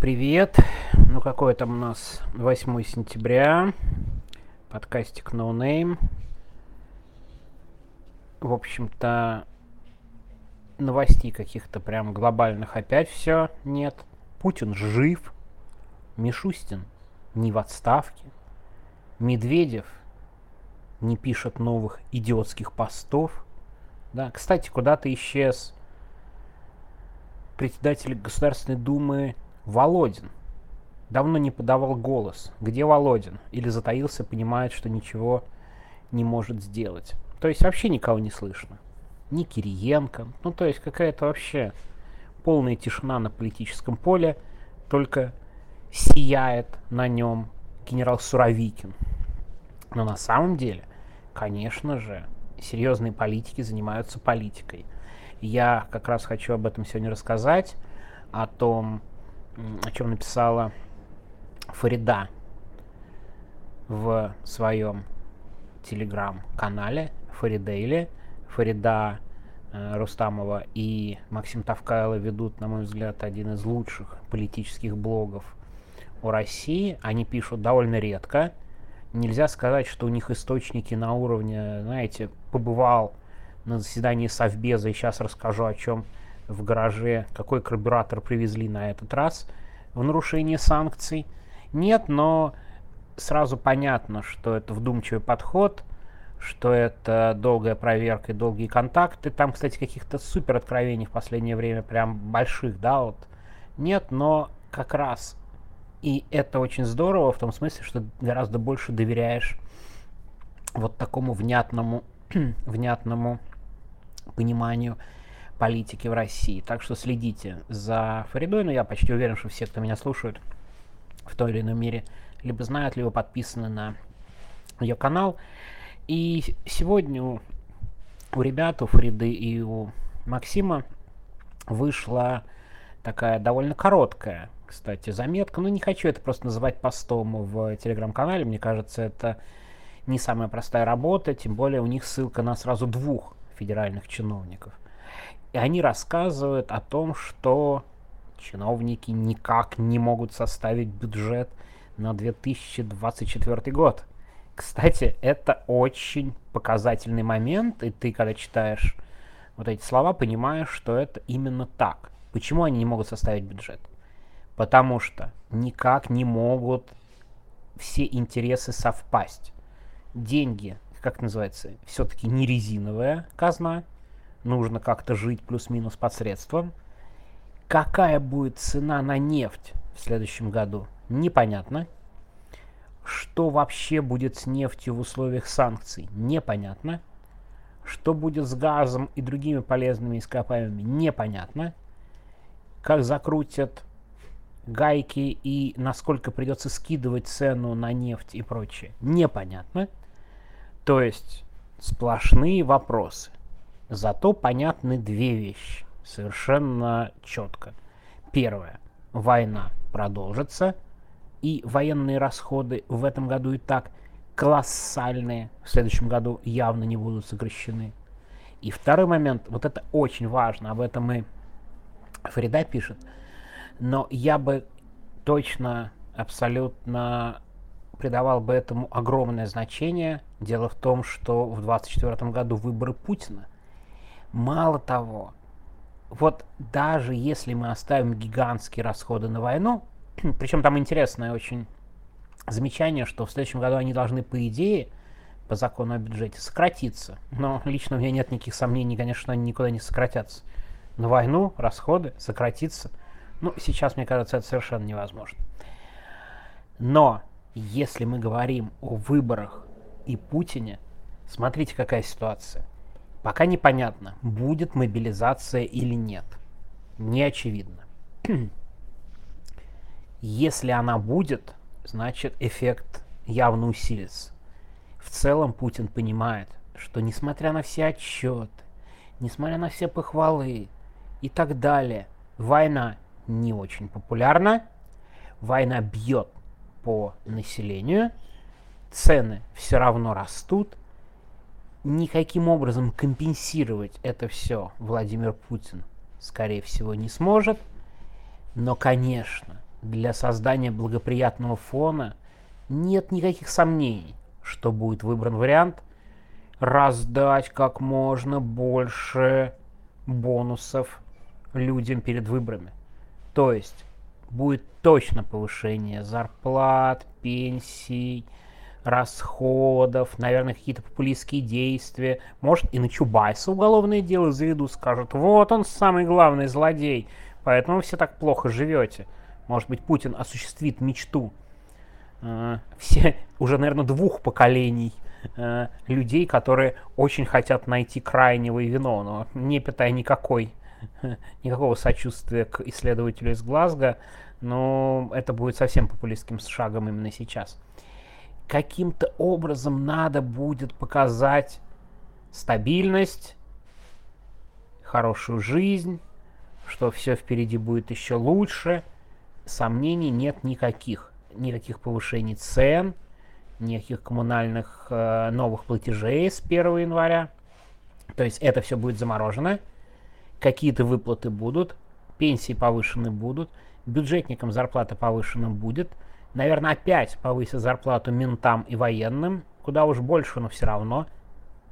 привет. Ну какой там у нас 8 сентября. Подкастик No Name. В общем-то, новостей каких-то прям глобальных опять все нет. Путин жив. Мишустин не в отставке. Медведев не пишет новых идиотских постов. Да, кстати, куда-то исчез председатель Государственной Думы Володин. Давно не подавал голос. Где Володин? Или затаился, понимает, что ничего не может сделать. То есть вообще никого не слышно. Ни Кириенко. Ну, то есть какая-то вообще полная тишина на политическом поле. Только сияет на нем генерал Суровикин. Но на самом деле, конечно же, серьезные политики занимаются политикой. Я как раз хочу об этом сегодня рассказать, о том, о чем написала Фарида в своем телеграм-канале Фаридейли. Фарида э, Рустамова и Максим Тавкайло ведут, на мой взгляд, один из лучших политических блогов о России. Они пишут довольно редко. Нельзя сказать, что у них источники на уровне, знаете, побывал на заседании Совбеза, и сейчас расскажу, о чем в гараже, какой карбюратор привезли на этот раз в нарушение санкций. Нет, но сразу понятно, что это вдумчивый подход, что это долгая проверка и долгие контакты. Там, кстати, каких-то супер откровений в последнее время, прям больших, да, вот нет, но как раз и это очень здорово в том смысле, что гораздо больше доверяешь вот такому внятному, внятному пониманию политики в России. Так что следите за Фаридой, но я почти уверен, что все, кто меня слушают в той или иной мере, либо знают, либо подписаны на ее канал. И сегодня у, ребят, у Фариды и у Максима вышла такая довольно короткая, кстати, заметка. Ну, не хочу это просто называть постом в телеграм-канале. Мне кажется, это не самая простая работа, тем более у них ссылка на сразу двух федеральных чиновников. И они рассказывают о том, что чиновники никак не могут составить бюджет на 2024 год. Кстати, это очень показательный момент, и ты, когда читаешь вот эти слова, понимаешь, что это именно так. Почему они не могут составить бюджет? Потому что никак не могут все интересы совпасть. Деньги как называется, все-таки не резиновая казна, нужно как-то жить плюс-минус под средством. Какая будет цена на нефть в следующем году, непонятно. Что вообще будет с нефтью в условиях санкций, непонятно. Что будет с газом и другими полезными ископаемыми, непонятно. Как закрутят гайки и насколько придется скидывать цену на нефть и прочее, непонятно. То есть сплошные вопросы. Зато понятны две вещи совершенно четко. Первое. Война продолжится, и военные расходы в этом году и так колоссальные, в следующем году явно не будут сокращены. И второй момент, вот это очень важно, об этом и Фарида пишет, но я бы точно абсолютно придавал бы этому огромное значение. Дело в том, что в 2024 году выборы Путина. Мало того, вот даже если мы оставим гигантские расходы на войну, причем там интересное очень замечание, что в следующем году они должны, по идее, по закону о бюджете, сократиться. Но лично у меня нет никаких сомнений, конечно, они никуда не сократятся. На войну расходы сократиться. Ну, сейчас, мне кажется, это совершенно невозможно. Но если мы говорим о выборах и Путине, смотрите, какая ситуация. Пока непонятно, будет мобилизация или нет. Не очевидно. Если она будет, значит эффект явно усилится. В целом Путин понимает, что несмотря на все отчеты, несмотря на все похвалы и так далее, война не очень популярна, война бьет по населению, цены все равно растут, никаким образом компенсировать это все Владимир Путин, скорее всего, не сможет. Но, конечно, для создания благоприятного фона нет никаких сомнений, что будет выбран вариант раздать как можно больше бонусов людям перед выборами. То есть будет точно повышение зарплат, пенсий, расходов, наверное, какие-то популистские действия. Может, и на Чубайса уголовное дело заведут, скажут, вот он самый главный злодей, поэтому вы все так плохо живете. Может быть, Путин осуществит мечту э, все, уже, наверное, двух поколений э, людей, которые очень хотят найти крайнего и виновного, не питая никакой, никакого сочувствия к исследователю из Глазго, но это будет совсем популистским шагом именно сейчас каким-то образом надо будет показать стабильность, хорошую жизнь, что все впереди будет еще лучше. Сомнений нет никаких. Никаких повышений цен, никаких коммунальных э, новых платежей с 1 января. То есть это все будет заморожено. Какие-то выплаты будут, пенсии повышены будут, бюджетникам зарплата повышена будет – Наверное, опять повысят зарплату ментам и военным, куда уж больше, но все равно.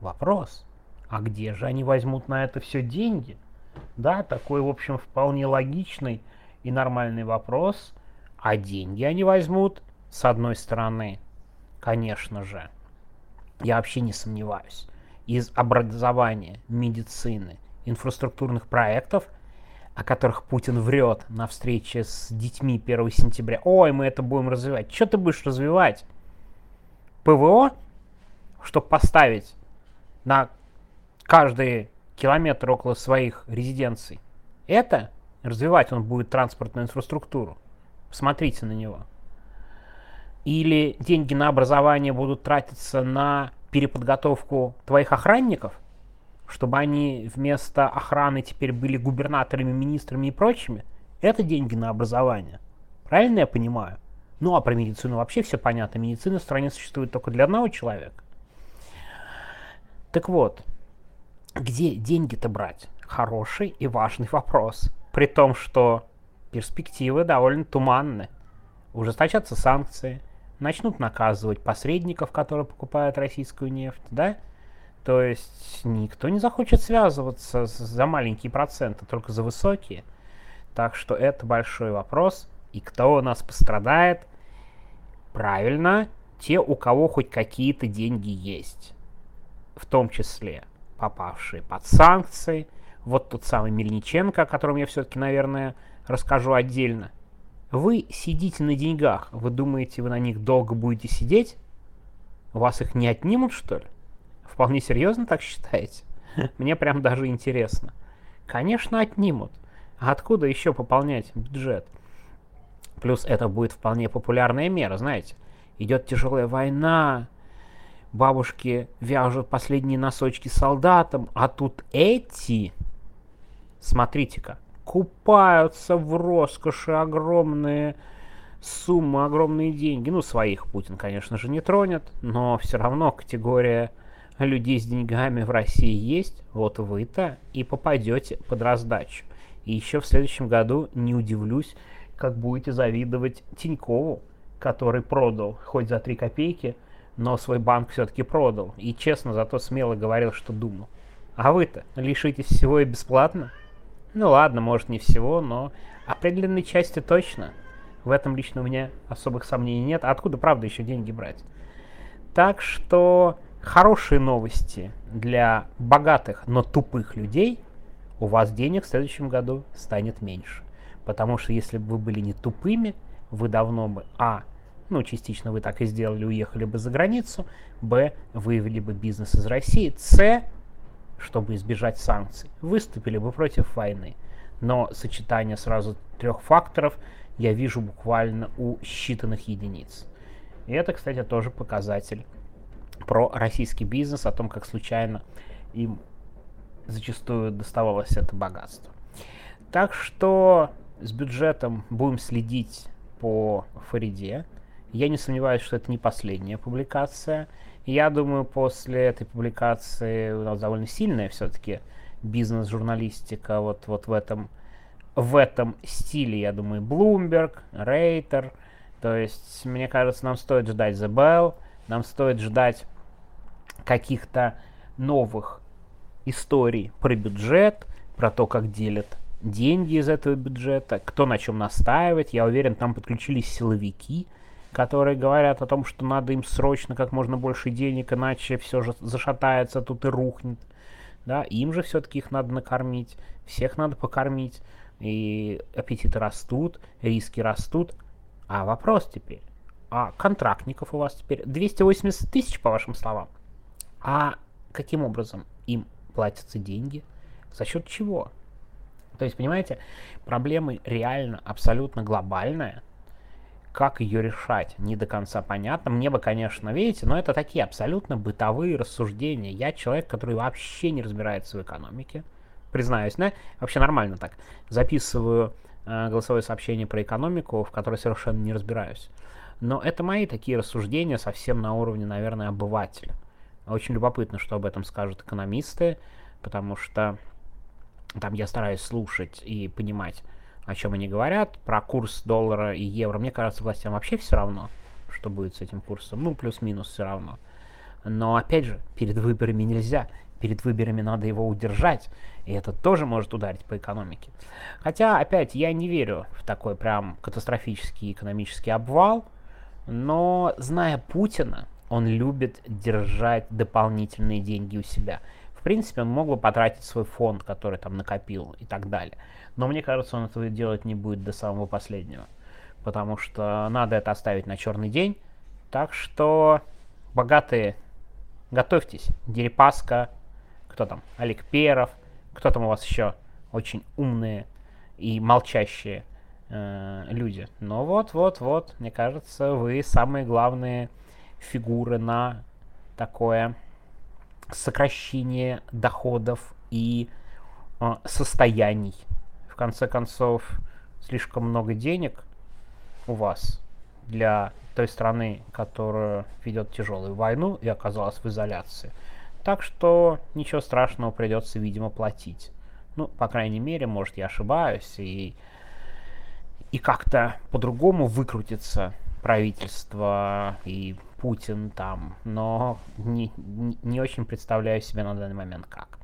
Вопрос, а где же они возьмут на это все деньги? Да, такой, в общем, вполне логичный и нормальный вопрос. А деньги они возьмут, с одной стороны, конечно же, я вообще не сомневаюсь, из образования, медицины, инфраструктурных проектов – о которых Путин врет на встрече с детьми 1 сентября. Ой, мы это будем развивать. Что ты будешь развивать? ПВО, чтобы поставить на каждый километр около своих резиденций. Это развивать он будет транспортную инфраструктуру. Посмотрите на него. Или деньги на образование будут тратиться на переподготовку твоих охранников, чтобы они вместо охраны теперь были губернаторами, министрами и прочими, это деньги на образование. Правильно я понимаю? Ну а про медицину вообще все понятно. Медицина в стране существует только для одного человека. Так вот, где деньги-то брать? Хороший и важный вопрос. При том, что перспективы довольно туманны. Ужесточатся санкции, начнут наказывать посредников, которые покупают российскую нефть, да? То есть никто не захочет связываться за маленькие проценты, только за высокие. Так что это большой вопрос. И кто у нас пострадает? Правильно, те, у кого хоть какие-то деньги есть. В том числе попавшие под санкции. Вот тот самый Мельниченко, о котором я все-таки, наверное, расскажу отдельно. Вы сидите на деньгах. Вы думаете, вы на них долго будете сидеть? Вас их не отнимут, что ли? Вполне серьезно так считаете? Мне прям даже интересно. Конечно, отнимут. А откуда еще пополнять бюджет? Плюс это будет вполне популярная мера, знаете. Идет тяжелая война, бабушки вяжут последние носочки солдатам, а тут эти, смотрите-ка, купаются в роскоши огромные суммы, огромные деньги. Ну, своих Путин, конечно же, не тронет, но все равно категория людей с деньгами в России есть, вот вы-то и попадете под раздачу. И еще в следующем году не удивлюсь, как будете завидовать Тинькову, который продал хоть за 3 копейки, но свой банк все-таки продал. И честно, зато смело говорил, что думал. А вы-то лишитесь всего и бесплатно? Ну ладно, может не всего, но определенной части точно. В этом лично у меня особых сомнений нет. Откуда, правда, еще деньги брать? Так что Хорошие новости для богатых, но тупых людей. У вас денег в следующем году станет меньше. Потому что если бы вы были не тупыми, вы давно бы, а, ну, частично вы так и сделали, уехали бы за границу, б, вывели бы бизнес из России, с, чтобы избежать санкций, выступили бы против войны. Но сочетание сразу трех факторов я вижу буквально у считанных единиц. И это, кстати, тоже показатель про российский бизнес, о том, как случайно им зачастую доставалось это богатство. Так что с бюджетом будем следить по Фариде. Я не сомневаюсь, что это не последняя публикация. Я думаю, после этой публикации у нас довольно сильная все-таки бизнес-журналистика вот, вот в этом в этом стиле, я думаю, Bloomberg, Рейтер. То есть, мне кажется, нам стоит ждать The Bell, нам стоит ждать каких-то новых историй про бюджет, про то, как делят деньги из этого бюджета, кто на чем настаивает. Я уверен, там подключились силовики, которые говорят о том, что надо им срочно как можно больше денег, иначе все же зашатается тут и рухнет. Да, им же все-таки их надо накормить, всех надо покормить, и аппетиты растут, риски растут. А вопрос теперь, а контрактников у вас теперь 280 тысяч, по вашим словам. А каким образом им платятся деньги? За счет чего? То есть, понимаете, проблемы реально абсолютно глобальная. Как ее решать, не до конца понятно. Мне бы, конечно, видите, но это такие абсолютно бытовые рассуждения. Я человек, который вообще не разбирается в экономике. Признаюсь, да? Вообще нормально так. Записываю э, голосовое сообщение про экономику, в которой совершенно не разбираюсь. Но это мои такие рассуждения совсем на уровне, наверное, обывателя. Очень любопытно, что об этом скажут экономисты, потому что там я стараюсь слушать и понимать, о чем они говорят. Про курс доллара и евро, мне кажется, властям вообще все равно, что будет с этим курсом. Ну, плюс-минус все равно. Но, опять же, перед выборами нельзя. Перед выборами надо его удержать, и это тоже может ударить по экономике. Хотя, опять, я не верю в такой прям катастрофический экономический обвал, но, зная Путина, он любит держать дополнительные деньги у себя принципе, он мог бы потратить свой фонд, который там накопил и так далее. Но мне кажется, он этого делать не будет до самого последнего. Потому что надо это оставить на черный день. Так что, богатые, готовьтесь. Дерипаска, кто там, Олег Перов, кто там у вас еще очень умные и молчащие э, люди. Но вот-вот-вот, мне кажется, вы самые главные фигуры на такое сокращение доходов и э, состояний. В конце концов, слишком много денег у вас для той страны, которая ведет тяжелую войну и оказалась в изоляции. Так что ничего страшного придется, видимо, платить. Ну, по крайней мере, может, я ошибаюсь, и, и как-то по-другому выкрутится правительство и Путин там, но не, не, очень представляю себе на данный момент как.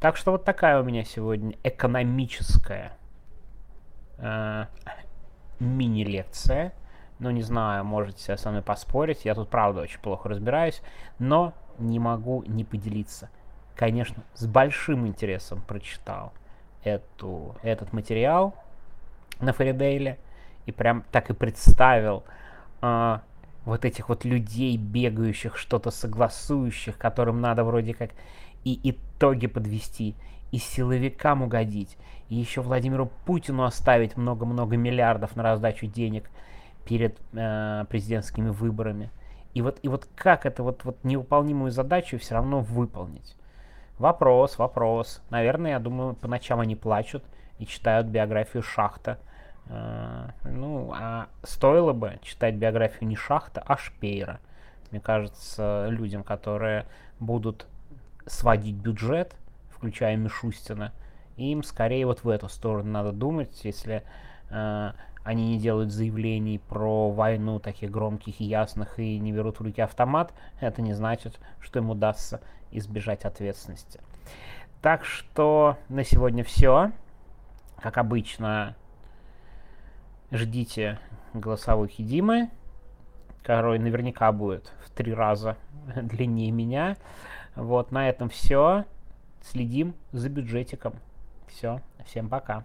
Так что вот такая у меня сегодня экономическая э, мини-лекция. Ну, не знаю, можете со мной поспорить, я тут правда очень плохо разбираюсь, но не могу не поделиться. Конечно, с большим интересом прочитал эту, этот материал на Фаридейле и прям так и представил, э, вот этих вот людей, бегающих, что-то согласующих, которым надо вроде как и итоги подвести, и силовикам угодить, и еще Владимиру Путину оставить много-много миллиардов на раздачу денег перед э, президентскими выборами. И вот, и вот как это вот, вот невыполнимую задачу все равно выполнить? Вопрос, вопрос. Наверное, я думаю, по ночам они плачут и читают биографию Шахта Э, ну, а стоило бы читать биографию не Шахта, а Шпейра. Мне кажется, людям, которые будут сводить бюджет, включая Мишустина, им скорее вот в эту сторону надо думать, если э, они не делают заявлений про войну таких громких и ясных и не берут в руки автомат, это не значит, что им удастся избежать ответственности. Так что на сегодня все. Как обычно, ждите голосовухи Димы, который наверняка будет в три раза длиннее меня. Вот, на этом все. Следим за бюджетиком. Все, всем пока.